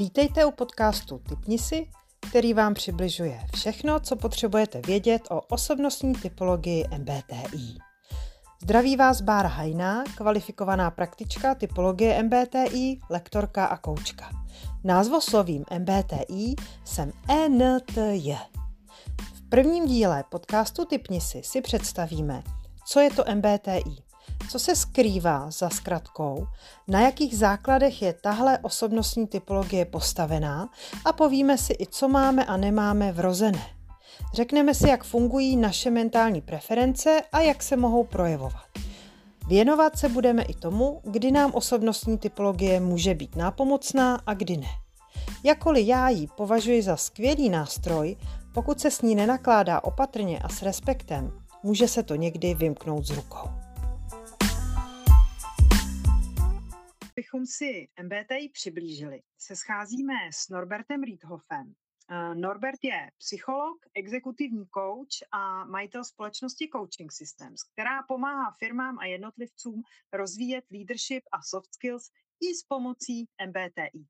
Vítejte u podcastu Typni si, který vám přibližuje všechno, co potřebujete vědět o osobnostní typologii MBTI. Zdraví vás Bára Hajná, kvalifikovaná praktička typologie MBTI, lektorka a koučka. Názvoslovím MBTI jsem ENTJ. V prvním díle podcastu Typni si si představíme, co je to MBTI, co se skrývá za zkratkou, na jakých základech je tahle osobnostní typologie postavená a povíme si i, co máme a nemáme vrozené. Řekneme si, jak fungují naše mentální preference a jak se mohou projevovat. Věnovat se budeme i tomu, kdy nám osobnostní typologie může být nápomocná a kdy ne. Jakoli já ji považuji za skvělý nástroj, pokud se s ní nenakládá opatrně a s respektem, může se to někdy vymknout z rukou. Abychom si MBTI přiblížili, se scházíme s Norbertem Riedhofem. Eh, Norbert je psycholog, exekutivní coach a majitel společnosti Coaching Systems, která pomáhá firmám a jednotlivcům rozvíjet leadership a soft skills i s pomocí MBTI.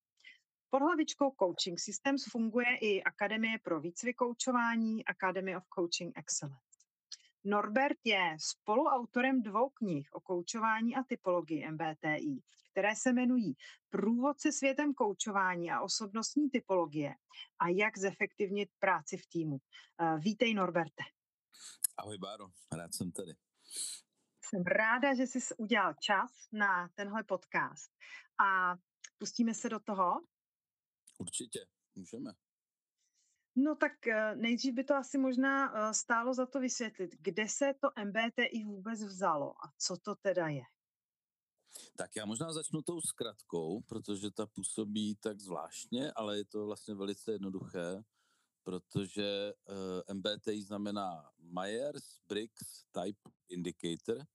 Pod hlavičkou Coaching Systems funguje i Akademie pro výcvik koučování, Academy of Coaching Excellence. Norbert je spoluautorem dvou knih o koučování a typologii MBTI, které se jmenují Průvodce světem koučování a osobnostní typologie a jak zefektivnit práci v týmu. Eh, vítej Norberte. Ahoj Báro, rád jsem tady. Jsem ráda, že jsi udělal čas na tenhle podcast. A pustíme se do toho? Určitě, můžeme. No tak eh, nejdřív by to asi možná eh, stálo za to vysvětlit, kde se to MBTI vůbec vzalo a co to teda je. Tak já možná začnu tou zkratkou, protože ta působí tak zvláštně, ale je to vlastně velice jednoduché, protože eh, MBTI znamená Myers-Briggs Type Indicator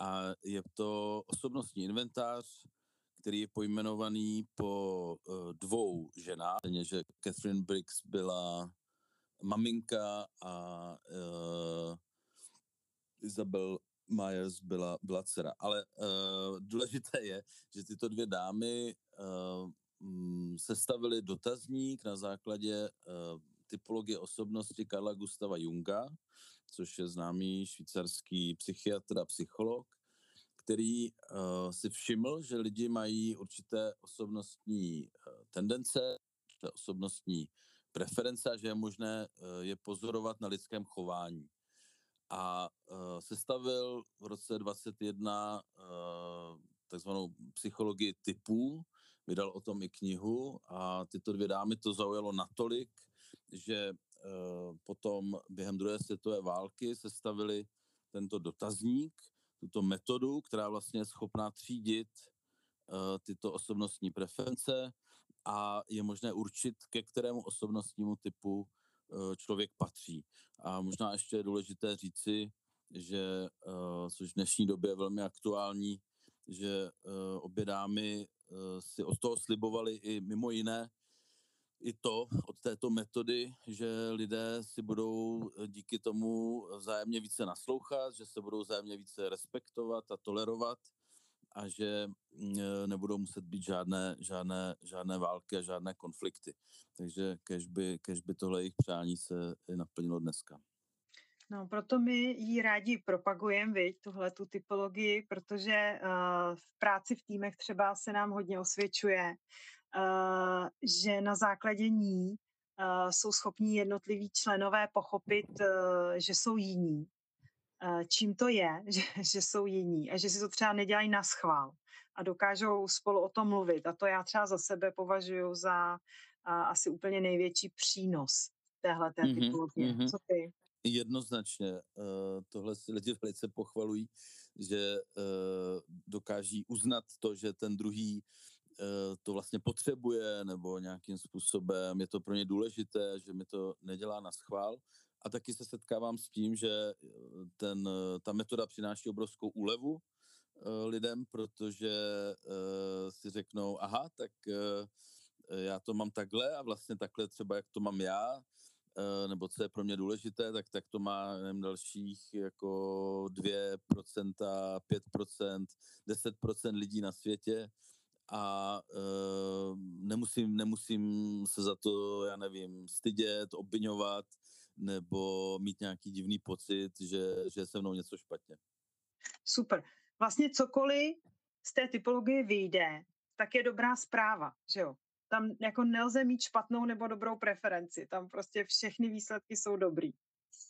a je to osobnostní inventář, který je pojmenovaný po uh, dvou ženách, že Catherine Briggs byla maminka a uh, Isabel Myers byla, byla dcera. Ale uh, důležité je, že tyto dvě dámy uh, sestavily dotazník na základě uh, typologie osobnosti Karla Gustava Junga, což je známý švýcarský psychiatr a psycholog, který uh, si všiml, že lidi mají určité osobnostní uh, tendence, určité osobnostní preference a že je možné uh, je pozorovat na lidském chování. A uh, sestavil v roce 21 uh, takzvanou psychologii typů, vydal o tom i knihu a tyto dvě dámy to zaujalo natolik, že potom během druhé světové války sestavili tento dotazník, tuto metodu, která vlastně je schopná třídit uh, tyto osobnostní preference a je možné určit, ke kterému osobnostnímu typu Eh, člověk patří. A možná ještě je důležité říci, že, eh, což v dnešní době je velmi aktuální, že eh, obě dámy si od toho slibovali i mimo jiné i to od této metody, že lidé si budou díky tomu vzájemně více naslouchat, že se budou vzájemně více respektovat a tolerovat a že mm, e, nebudou muset být žádné, žádné, žádné války a žádné konflikty. Takže kež by, kež by tohle jejich přání se naplnilo dneska. No, proto my ji rádi propagujeme, viď, tuhle tu typologii, protože uh, v práci v týmech třeba se nám hodně osvědčuje, že na základě ní uh, jsou schopní jednotliví členové pochopit, uh, že jsou jiní Eh, čím to je, že, že jsou jiní a že si to třeba nedělají na schvál a dokážou spolu o tom mluvit. A to já třeba za sebe považuji za asi úplně největší přínos téhle té mm-hmm, typologie. Mm-hmm. Co ty? Jednoznačně. Tohle si lidi velice pochvalují, že dokáží uznat to, že ten druhý uh, to vlastně potřebuje nebo nějakým způsobem je to pro ně důležité, že mi to nedělá na schvál. A taky se setkávám s tím, že eh, ten, eh, ta metoda přináší obrovskou úlevu lidem, protože si řeknou, aha, tak já to mám takhle a vlastně takhle třeba, jak to mám já, nebo co je pro mě důležité, tak, tak to má nevím, dalších jako 2%, 5%, 10% lidí na světě a uh, nemusím, nemusím se za to, já nevím, stydět, obvinovat nebo mít nějaký divný pocit, že, že je se mnou něco špatně. Super. Vlastně cokoliv z té typologie vyjde, tak je dobrá zpráva, že jo? Tam jako nelze mít špatnou nebo dobrou preferenci, tam prostě všechny výsledky jsou dobrý.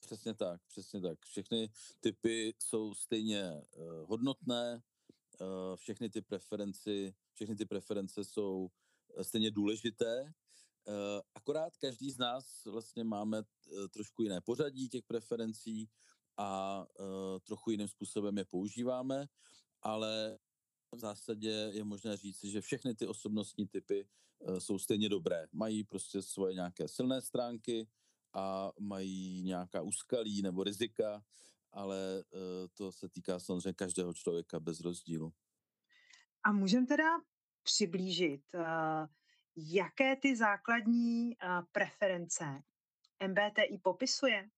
Přesně tak, přesně tak. Všechny typy jsou stejně uh, hodnotné, uh, všechny ty preferenci, všechny ty preference jsou uh, stejně důležité, uh, akorát každý z nás vlastně máme uh, trošku jiné pořadí těch preferencí a trochu jiným způsobem je používáme, ale v zásadě je možné říct, že všechny ty osobnostní typy jsou stejně dobré. Mají prostě svoje nějaké silné stránky a mají nějaká úskalí nebo rizika, ale to se týká samozřejmě každého člověka bez rozdílu. A můžeme teda přiblížit, uh, jaké ty základní uh, preference MBTI popisuje?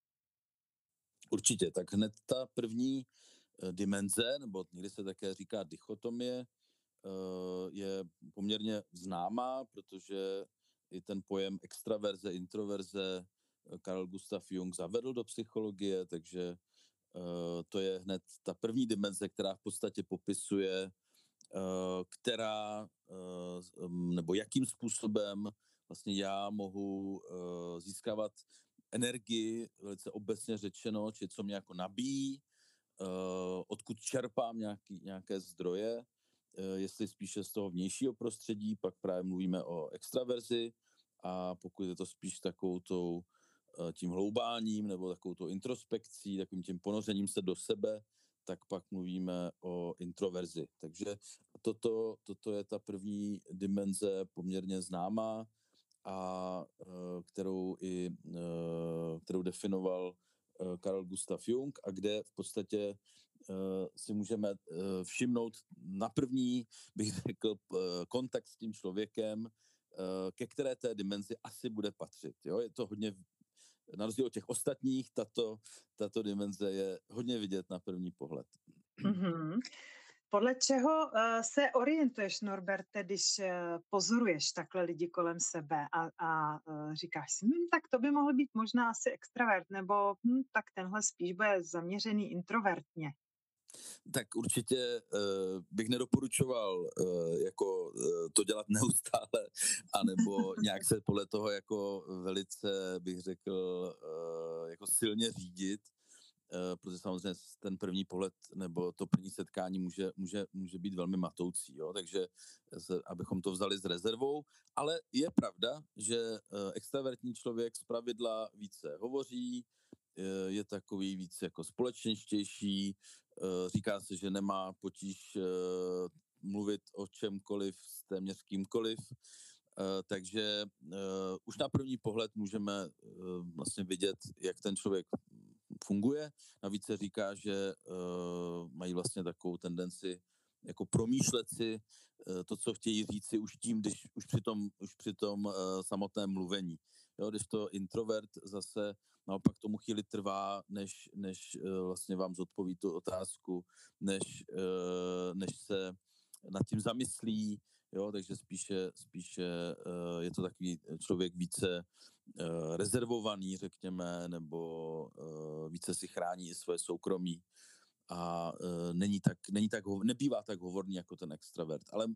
Určitě, tak hned ta první uh, dimenze, nebo někdy se také říká dichotomie, je poměrně známá, protože i ten pojem extraverze, introverze Karl Gustav Jung zavedl do psychologie, takže to je hned ta první dimenze, která v podstatě popisuje Eh, která eh, nebo jakým způsobem vlastně já mohu eh, získávat energii, velice obecně řečeno, či co mě jako nabíjí, odkud čerpám nějaký, nějaké zdroje, jestli spíše z toho vnějšího prostředí, pak právě mluvíme o extraverzi a pokud je to spíš takovou tou, tím hloubáním nebo takovou tou introspekcí, takovým tím ponořením se do sebe, tak pak mluvíme o introverzi. Takže toto, toto je ta první dimenze poměrně známá a e, kterou i e, kterou definoval e, Karl Gustav Jung a kde v podstatě si můžeme všimnout na první, bych řekl, kontakt s tím člověkem, ke které té dimenzi asi bude patřit. Jo? Je to hodně na rozdíl od těch ostatních, tato, tato dimenze je hodně vidět na první pohled. Mm-hmm. Podle čeho uh, se orientuješ, Norberte, když uh, pozoruješ takhle lidi kolem sebe a, a uh, říkáš si, hm, tak to by mohl být možná asi extravert, nebo hm, tak tenhle spíš bude zaměřený introvertně? Tak určitě uh, bych nedoporučoval uh, jako uh, to dělat neustále, anebo nějak se podle toho jako velice, bych řekl, uh, jako silně řídit, uh, protože samozřejmě ten první pohled nebo to první setkání může, může, může být velmi matoucí, jo? takže se, abychom to vzali s rezervou, ale je pravda, že uh, extravertní člověk z pravidla více hovoří, je takový víc jako společnější, Eh, říká se, že nemá potíž eh, mluvit o čemkoliv s téměř kýmkoliv, eh, takže už na první pohled můžeme vlastně vidět, jak ten člověk funguje. Navíc se říká, že mají vlastně takovou tendenci jako promýšlet si to, co chtějí říci už tím, když už při tom, už při tom samotném mluvení. Jo, když to introvert zase naopak tomu chvíli trvá, než, než eh, vlastně vám zodpoví tu otázku, než, eh, než se nad tím zamyslí, jo, takže spíše, spíše eh, je to takový člověk více rezervovaný, řekněme, nebo více si chrání i svoje soukromí a není tak, není tak, nebývá tak hovorný jako ten extravert, ale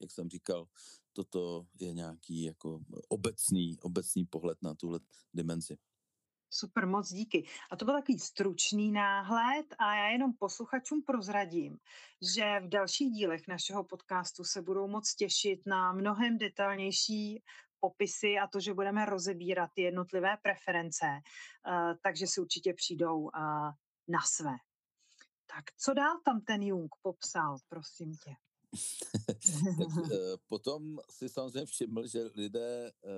jak jsem říkal, toto je nějaký jako obecný, obecný pohled na tuhle dimenzi. Super, moc díky. A to byl takový stručný náhled a já jenom posluchačům prozradím, že v dalších dílech našeho podcastu se budou moc těšit na mnohem detailnější popisy a to, že budeme rozebírat jednotlivé preference, uh, takže si určitě přijdou uh, na své. Tak co dál tam ten Jung popsal, prosím tě? tak uh, potom si samozřejmě všiml, že lidé uh,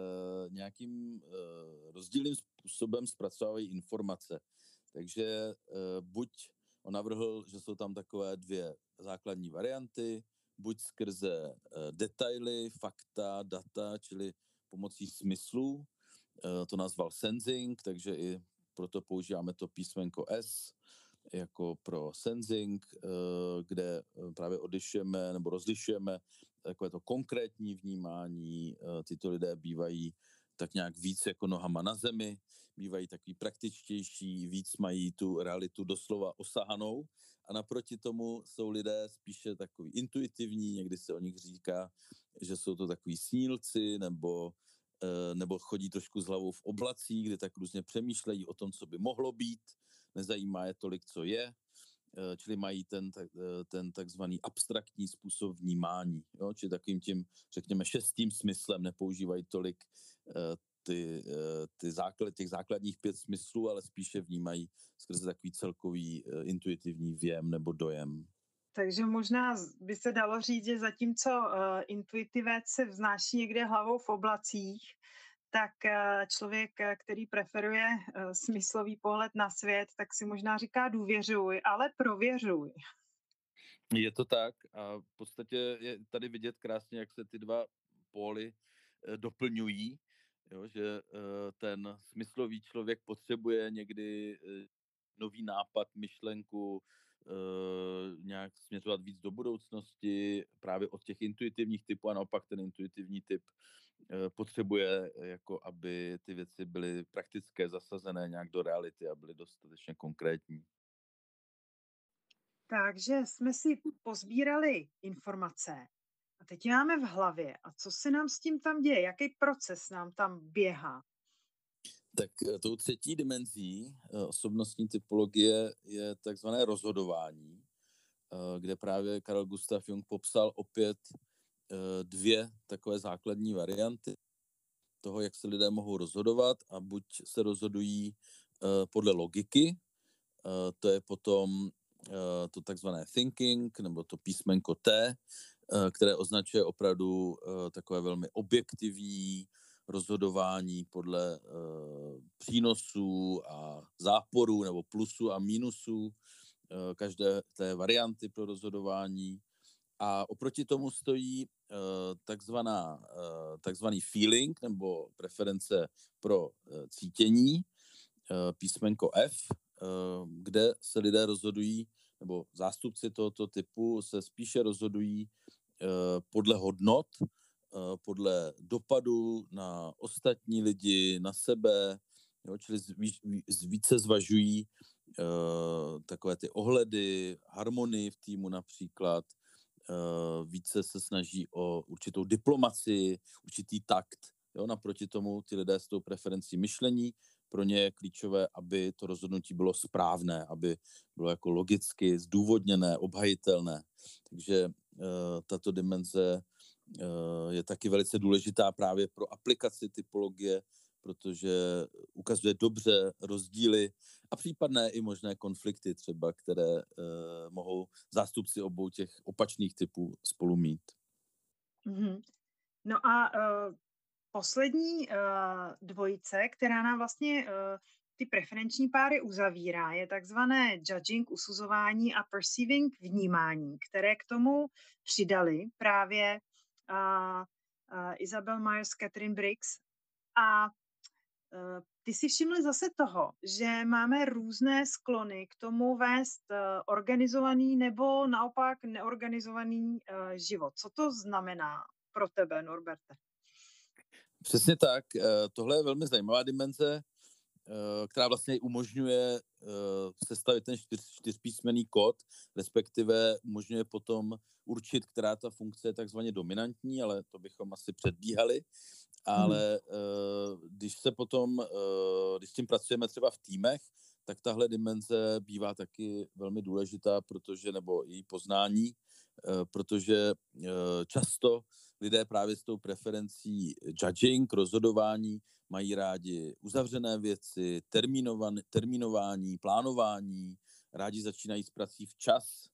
nějakým uh, rozdílným způsobem zpracovávají informace. Takže buď on navrhl, že jsou tam takové dvě základní varianty, buď skrze detaily, fakta, data, čili pomocí smyslů, to nazval sensing, takže i proto používáme to písmenko S, jako pro sensing, kde právě odlišujeme nebo rozlišujeme takové to konkrétní vnímání. Tyto lidé bývají tak nějak víc jako nohama na zemi, bývají takový praktičtější, víc mají tu realitu doslova osahanou a naproti tomu jsou lidé spíše takový intuitivní, někdy se o nich říká, že jsou to takový snílci nebo eh, nebo chodí trošku s hlavou v oblacích, kde tak různě přemýšlejí o tom, co by mohlo být, nezajímá je tolik, co je, eh, čili mají ten, eh, ten takzvaný abstraktní způsob vnímání, jo? čili takovým tím, řekněme, šestým smyslem nepoužívají tolik ty, ty základ, těch základních pět smyslů, ale spíše vnímají skrze takový celkový intuitivní věm nebo dojem. Takže možná by se dalo říct, že zatímco uh, intuitivec se vznáší někde hlavou v oblacích, tak uh, člověk, který preferuje uh, smyslový pohled na svět, tak si možná říká důvěřuj, ale prověřuj. Je to tak a v podstatě je tady vidět krásně, jak se ty dva póly doplňují, jo, že ten smyslový člověk potřebuje někdy nový nápad, myšlenku, nějak směřovat víc do budoucnosti, právě od těch intuitivních typů a naopak ten intuitivní typ potřebuje, jako aby ty věci byly praktické, zasazené nějak do reality a byly dostatečně konkrétní. Takže jsme si pozbírali informace a teď máme v hlavě. A co se nám s tím tam děje? Jaký proces nám tam běhá? Tak eh, tou třetí dimenzí eh, osobnostní typologie je takzvané rozhodování, eh, kde právě Karl Gustav Jung popsal opět dvě takové základní varianty toho, jak se lidé mohou rozhodovat a buď se rozhodují podle logiky, to je potom to takzvané thinking, nebo to písmenko T, které označuje opravdu takové velmi objektivní, rozhodování podle přínosů a záporů nebo plusů a mínusů každé té varianty pro rozhodování. A oproti tomu stojí uh, takzvaná, uh, takzvaný feeling nebo preference pro uh, cítění, písmenko F, kde se lidé rozhodují, nebo zástupci tohoto typu se spíše rozhodují podle hodnot, Eh, podle dopadu na ostatní lidi, na sebe, jo, čili více zvažují takové ty ohledy, harmonii v týmu například, více se snaží o určitou diplomaci, určitý takt. Jo, naproti tomu ty lidé s tou preferencí myšlení, pro ně je klíčové, aby to rozhodnutí bylo správné, aby bylo jako logicky zdůvodněné, obhajitelné. Takže uh, tato dimenze Eh, je taky velice důležitá právě pro aplikaci typologie, protože ukazuje dobře rozdíly a případné i možné konflikty třeba, které uh, mohou zástupci obou těch opačných typů spolu mít. Mm-hmm. No a uh, poslední uh, dvojice, která nám vlastně uh, ty preferenční páry uzavírá, je takzvané judging, usuzování a perceiving vnímání, které k tomu přidali právě a, a Isabel Myers, Catherine Briggs. A uh, ty si všimli zase toho, že máme různé sklony k tomu vést uh, organizovaný nebo naopak neorganizovaný uh, život. Co to znamená pro tebe, Norberte? Přesně tak. Tohle je velmi zajímavá dimenze, která vlastně umožňuje sestavit ten čtyř, čtyřpísmený kód, respektive umožňuje potom určit, která ta funkce je takzvaně dominantní, ale to bychom asi předbíhali. Ale hmm. když se potom, když s tím pracujeme třeba v týmech, tak tahle dimenze bývá taky velmi důležitá, protože, nebo její poznání, protože často lidé právě s tou preferencí judging, rozhodování, mají rádi uzavřené věci, termínování, plánování, rádi začínají s prací včas,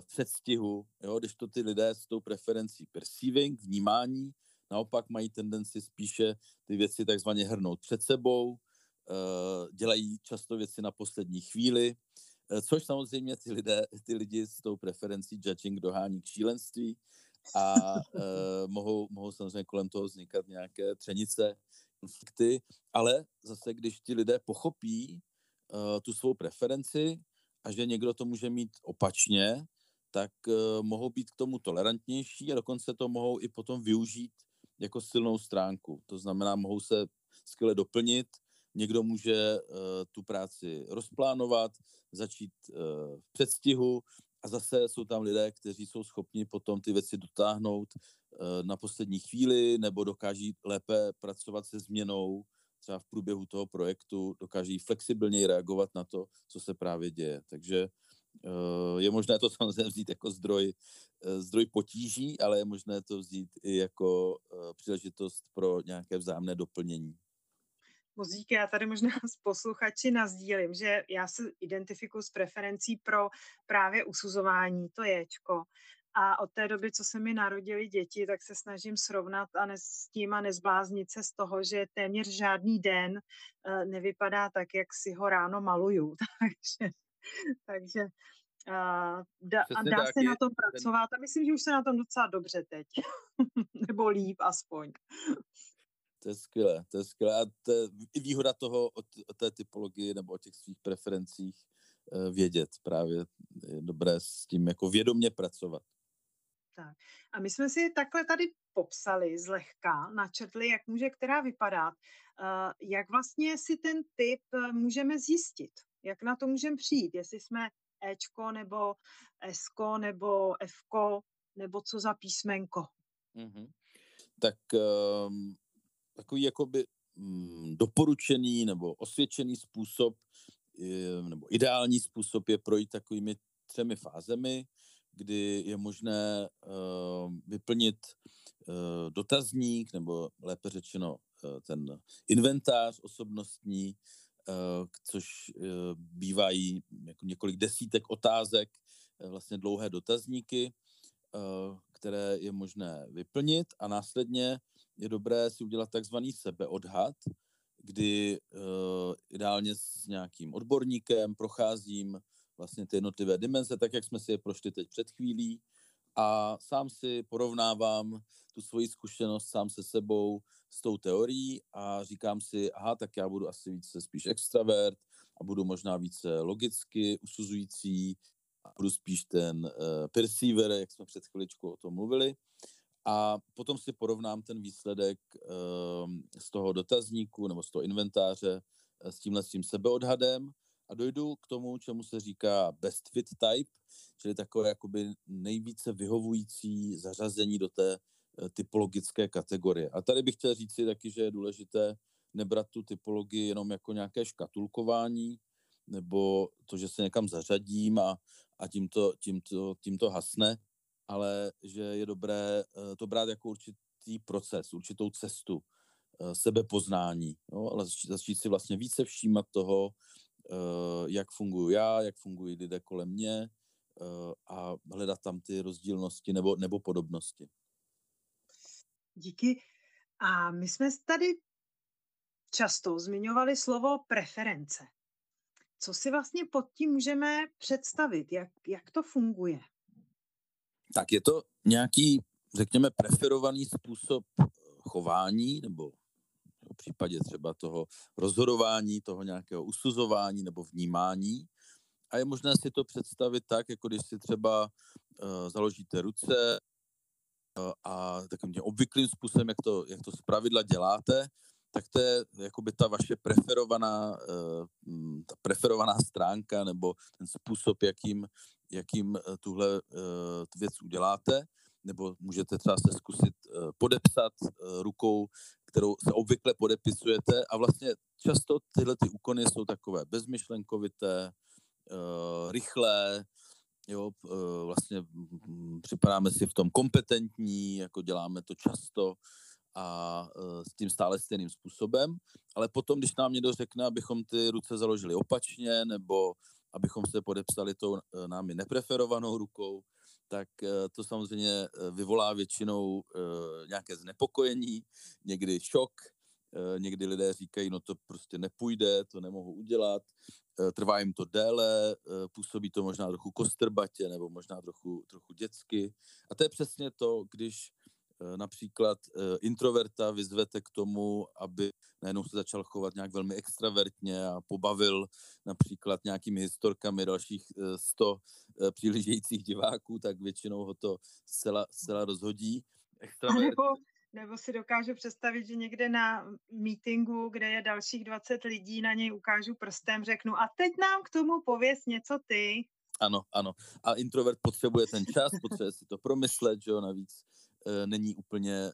v předstihu, jo, když to ty lidé s tou preferencí perceiving, vnímání, naopak mají tendenci spíše ty věci takzvaně hrnout před sebou, dělají často věci na poslední chvíli, což samozřejmě ty, lidé, ty lidi s tou preferencí judging dohání k šílenství a mohou, mohou samozřejmě kolem toho vznikat nějaké třenice, konflikty, ale zase, když ti lidé pochopí tu svou preferenci a že někdo to může mít opačně, tak uh, mohou být k tomu tolerantnější a dokonce to mohou i potom využít jako silnou stránku. To znamená, mohou se skvěle doplnit, někdo může uh, tu práci rozplánovat, začít uh, v předstihu a zase jsou tam lidé, kteří jsou schopni potom ty věci dotáhnout uh, na poslední chvíli nebo dokáží lépe pracovat se změnou třeba v průběhu toho projektu, dokáží flexibilněji reagovat na to, co se právě děje. Takže je možné to samozřejmě vzít jako zdroj, uh, zdroj potíží, ale je možné to vzít i jako uh, příležitost pro nějaké vzájemné doplnění moc díky. Já tady možná s posluchači nazdílím, že já se identifikuji s preferencí pro právě usuzování, to ječko. A od té doby, co se mi narodili děti, tak se snažím srovnat a ne, s tím a nezbláznit se z toho, že téměř žádný den nevypadá tak, jak si ho ráno maluju. takže takže uh, da, a dá se na tom pracovat a myslím, že už se na tom docela dobře teď. Nebo líp aspoň. To je skvělé, to je skvělé. A to je výhoda toho o, o té typologii nebo o těch svých preferencích uh, vědět. Právě je dobré s tím jako vědomně pracovat. Tak. A my jsme si takhle tady popsali zlehka, načetli, jak může která vypadat. Uh, jak vlastně si ten typ uh, můžeme zjistit? Jak na to můžeme přijít? Jestli jsme Ečko nebo Sko nebo Fko nebo co za písmenko? Mm-hmm. Tak um, takový jakoby mm, doporučený nebo osvědčený způsob nebo ideální způsob je projít takovými třemi fázemi, kdy je možné uh, vyplnit uh, dotazník, nebo lépe řečeno uh, ten inventář osobnostní, což uh, bývají jako několik desítek otázek, uh, vlastně dlouhé dotazníky, které je možné vyplnit. A následně je dobré si udělat takzvaný sebeodhad, kdy ideálně s nějakým odborníkem procházím vlastně ty jednotlivé dimenze, tak jak jsme si je prošli teď před chvílí. A sám si porovnávám tu svoji zkušenost sám se sebou s tou teorií a říkám si, aha, tak já budu asi více spíš extravert a budu možná více logicky usuzující a budu spíš ten uh, perceiver, jak jsme před chviličkou o tom mluvili. A potom si porovnám ten výsledek uh, z toho dotazníku nebo z toho inventáře uh, s tímhle s tím sebeodhadem a dojdu k tomu, čemu se říká best fit type, čili takové jakoby nejvíce vyhovující zařazení do té typologické kategorie. A tady bych chtěl říct si taky, že je důležité nebrat tu typologii jenom jako nějaké škatulkování, nebo to, že se někam zařadím a, a tímto, tímto, tímto hasne, ale že je dobré eh, to brát jako určitý proces, určitou cestu eh, sebepoznání, no, ale začít, začít si vlastně více všímat toho, eh, jak funguji já, jak fungují lidé kolem mě a hledat tam ty rozdílnosti nebo, nebo podobnosti. Díky. A my jsme tady často zmiňovali slovo preference. Co si vlastně pod tím můžeme představit? Jak, jak to funguje? tak je to nějaký, řekněme, preferovaný způsob eh, chování nebo v případě třeba toho rozhodování, toho nějakého usuzování nebo vnímání. A je možné si to představit tak, jako když si třeba uh, založíte ruce a takovým tím obvyklým způsobem, jak to, jak to zpravidla děláte, tak to je jakoby ta vaše preferovaná, uh, ta preferovaná stránka nebo ten způsob, jakým, jakým eh, tuhle uh, věc uděláte, nebo můžete třeba se zkusit podepsat rukou, kterou se obvykle podepisujete. A vlastně často tyhle ty úkony jsou takové bezmyšlenkovité, rychlé, jo, uh, vlastně připadáme si v tom kompetentní, jako děláme to často a uh, s tím stále stejným způsobem, ale potom, když nám někdo řekne, abychom ty ruce založili opačně, nebo abychom se podepsali tou eh, námi nepreferovanou rukou, tak eh, to samozřejmě eh, vyvolá většinou nějaké znepokojení, někdy šok, někdy lidé říkají, no to prostě nepůjde, to nemohu udělat, trvá jim to déle, působí to možná trochu kostrbatě nebo možná trochu, trochu dětsky. A to je přesně to, když Eh, například eh, introverta vyzvete k tomu, aby najednou se začal chovat nějak velmi extravertně a pobavil například nějakými historkami dalších 100 přihlížejících diváků, tak většinou ho to zcela, zcela rozhodí. Extravert... Nebo, nebo si dokážu představit, že někde na meetingu, kde je dalších 20 lidí, na něj ukážu prstem, řeknu a teď nám k tomu pověs něco ty. Ano, ano. A introvert potřebuje ten čas, potřebuje si to promyslet, že jo, navíc e, není úplně, e,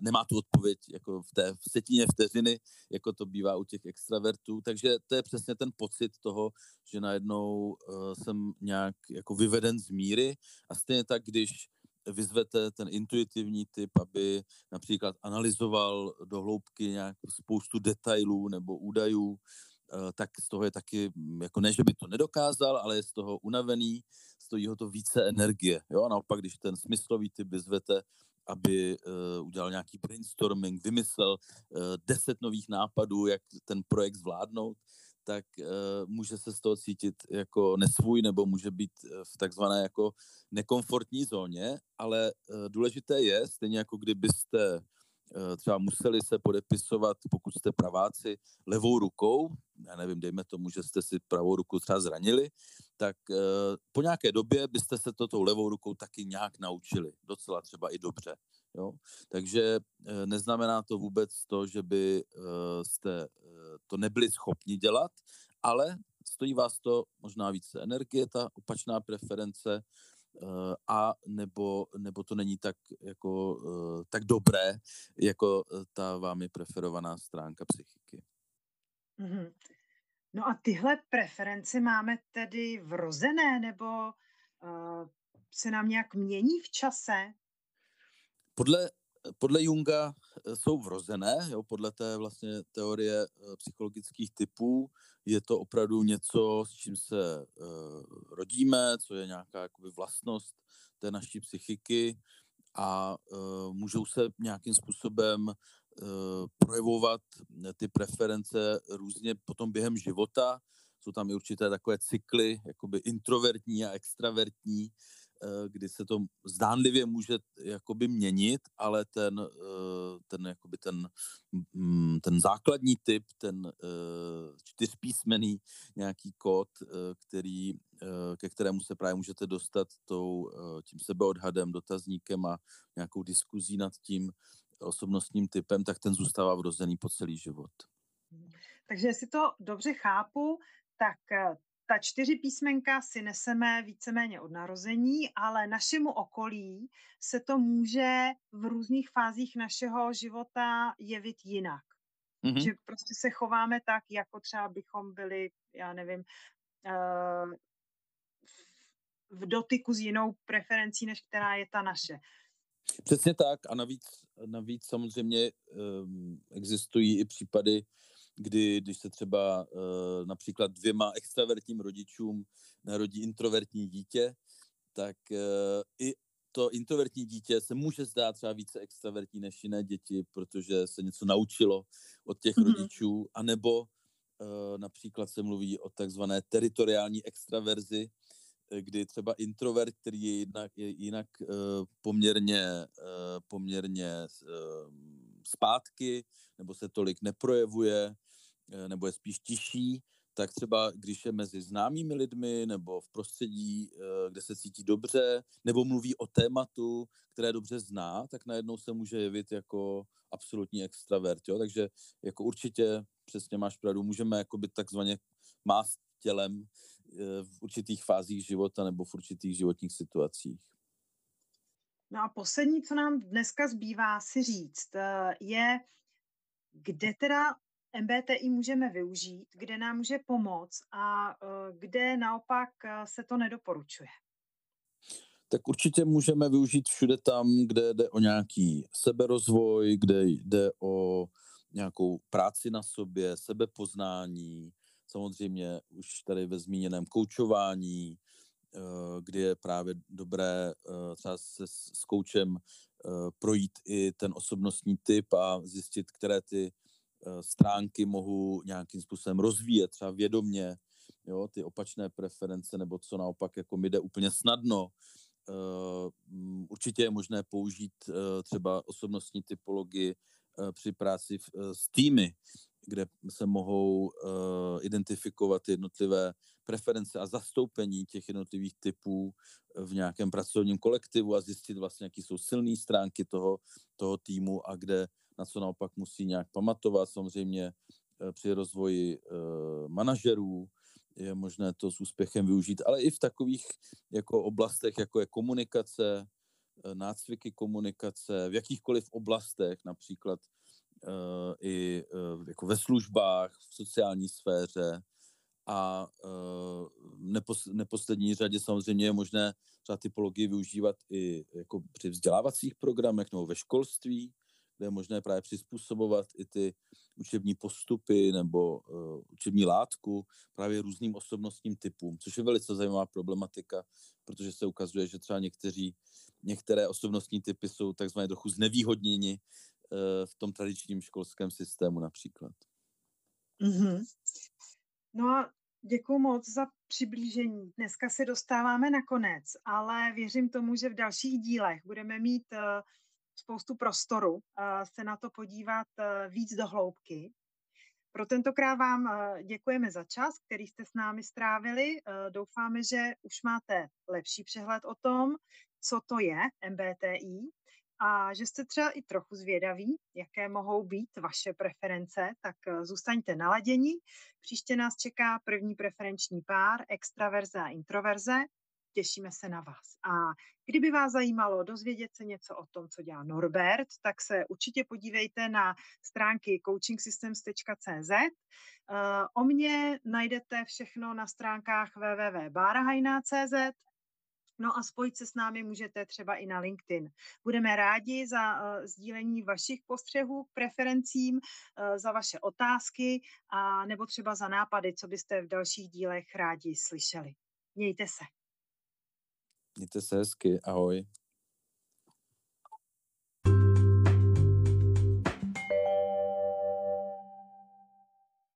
nemá tu odpověď jako v té v setině vteřiny, jako to bývá u těch extravertů, takže to je přesně ten pocit toho, že najednou e, jsem nějak jako vyveden z míry a stejně tak, když vyzvete ten intuitivní typ, aby například analyzoval do hloubky nějak spoustu detailů nebo údajů, Eh, tak z toho je taky, mm, jako ne, že by to nedokázal, ale je z toho unavený, stojí ho to více energie. Jo? A naopak, když ten smyslový typ vyzvete, aby uh, udělal nějaký brainstorming, vymyslel uh, deset nových nápadů, jak ten projekt zvládnout, tak uh, může se z toho cítit jako nesvůj nebo může být v takzvané jako nekomfortní zóně, ale uh, důležité je, stejně jako kdybyste Eh, třeba museli se podepisovat, pokud jste praváci, levou rukou, já nevím, dejme tomu, že jste si pravou ruku třeba zranili, tak eh, po nějaké době byste se to tou levou rukou taky nějak naučili, docela třeba i dobře. Jo? Takže eh, neznamená to vůbec to, že by jste to nebyli schopni dělat, ale stojí vás to možná více energie, ta opačná preference, Eh, a nebo, nebo to není tak, jako, eh, tak dobré, jako eh, ta vámi preferovaná stránka psychiky. Mm-hmm. No a tyhle preference máme tedy vrozené, nebo uh, se nám nějak mění v čase? Podle podle Junga eh, jsou vrozené, jo, podle té vlastně teorie eh, psychologických typů. Je to opravdu něco, s čím se uh, rodíme, co je nějaká jakoby vlastnost té naší psychiky. A uh, můžou se nějakým způsobem uh, projevovat ty preference různě potom během života. Jsou tam i určité takové cykly, jakoby introvertní a extravertní, kdy se to zdánlivě může jakoby měnit, ale ten, eh, ten, jakoby ten, mm, ten základní typ, ten eh, čtyřpísmený nějaký kód, který, ke kterému se právě můžete dostat tou, tím sebeodhadem, dotazníkem a nějakou diskuzí nad tím osobnostním typem, tak ten zůstává vrozený po celý život. Takže jestli to dobře chápu, tak ta čtyři písmenka si neseme víceméně od narození, ale našemu okolí se to může v různých fázích našeho života jevit jinak. Mm-hmm. Že prostě se chováme tak, jako třeba bychom byli, já nevím, uh, v dotyku s jinou preferencí, než která je ta naše. Přesně tak a navíc, navíc samozřejmě um, existují i případy, kdy, když se třeba uh, například dvěma extravertním rodičům narodí introvertní dítě, tak uh, i to introvertní dítě se může zdát třeba více extravertní než jiné děti, protože se něco naučilo od těch mm-hmm. rodičů, anebo uh, například se mluví o takzvané teritoriální extraverzi, kdy třeba introvert, který je jinak, je jinak uh, poměrně, uh, poměrně uh, zpátky, nebo se tolik neprojevuje, nebo je spíš tiší, tak třeba když je mezi známými lidmi nebo v prostředí, eh, kde se cítí dobře, nebo mluví o tématu, které dobře zná, tak najednou se může jevit jako absolutní extravert. Jo? Takže jako určitě přesně máš pravdu, můžeme jako být takzvaně mást tělem eh, v určitých fázích života nebo v určitých životních situacích. No a poslední, co nám dneska zbývá si říct, je, kde teda MBTI můžeme využít, kde nám může pomoct a eh, kde naopak eh, se to nedoporučuje? Tak určitě můžeme využít všude tam, kde jde o nějaký seberozvoj, kde jde o nějakou práci na sobě, sebepoznání, samozřejmě už tady ve zmíněném koučování, eh, kdy je právě dobré třeba se s koučem projít i ten osobnostní typ a zjistit, které ty stránky mohu nějakým způsobem rozvíjet, třeba vědomně, jo, ty opačné preference, nebo co naopak jako mi jde úplně snadno, určitě je možné použít třeba osobnostní typologii při práci s týmy, kde se mohou identifikovat jednotlivé preference a zastoupení těch jednotlivých typů v nějakém pracovním kolektivu a zjistit vlastně, jaký jsou silné stránky toho, toho týmu a kde na co naopak musí nějak pamatovat. Samozřejmě uh, při rozvoji uh, manažerů je možné to s úspěchem využít, ale i v takových jako oblastech, jako je komunikace, nácviky komunikace, v jakýchkoliv oblastech, například i jako ve službách, v sociální sféře a nepos, neposlední řadě samozřejmě je možné třeba typologii využívat i jako při vzdělávacích programech nebo ve školství, kde je možné právě přizpůsobovat i ty učební postupy nebo uh, učební látku právě různým osobnostním typům, což je velice zajímavá problematika, protože se ukazuje, že třeba někteří, některé osobnostní typy jsou takzvaně trochu znevýhodněni Eh, v tom tradičním školském systému například. Mm-hmm. No a děkuji moc za přiblížení. Dneska se dostáváme na konec, ale věřím tomu, že v dalších dílech budeme mít uh, spoustu prostoru se na to podívat uh, víc do hloubky. Pro tentokrát vám děkujeme za čas, který jste s námi strávili. Doufáme, že už máte lepší přehled o tom, co to je MBTI a že jste třeba i trochu zvědaví, jaké mohou být vaše preference, tak zůstaňte naladění. Příště nás čeká první preferenční pár, extraverze a introverze. Těšíme se na vás. A kdyby vás zajímalo dozvědět se něco o tom, co dělá Norbert, tak se určitě podívejte na stránky coachingsystems.cz. Eh, o mě najdete všechno na stránkách www.barahajna.cz No a spojit se s námi můžete třeba i na LinkedIn. Budeme rádi za uh, sdílení vašich postřehů preferencím, uh, za vaše otázky a nebo třeba za nápady, co byste v dalších dílech rádi slyšeli. Mějte se. Mějte se hezky. Ahoj.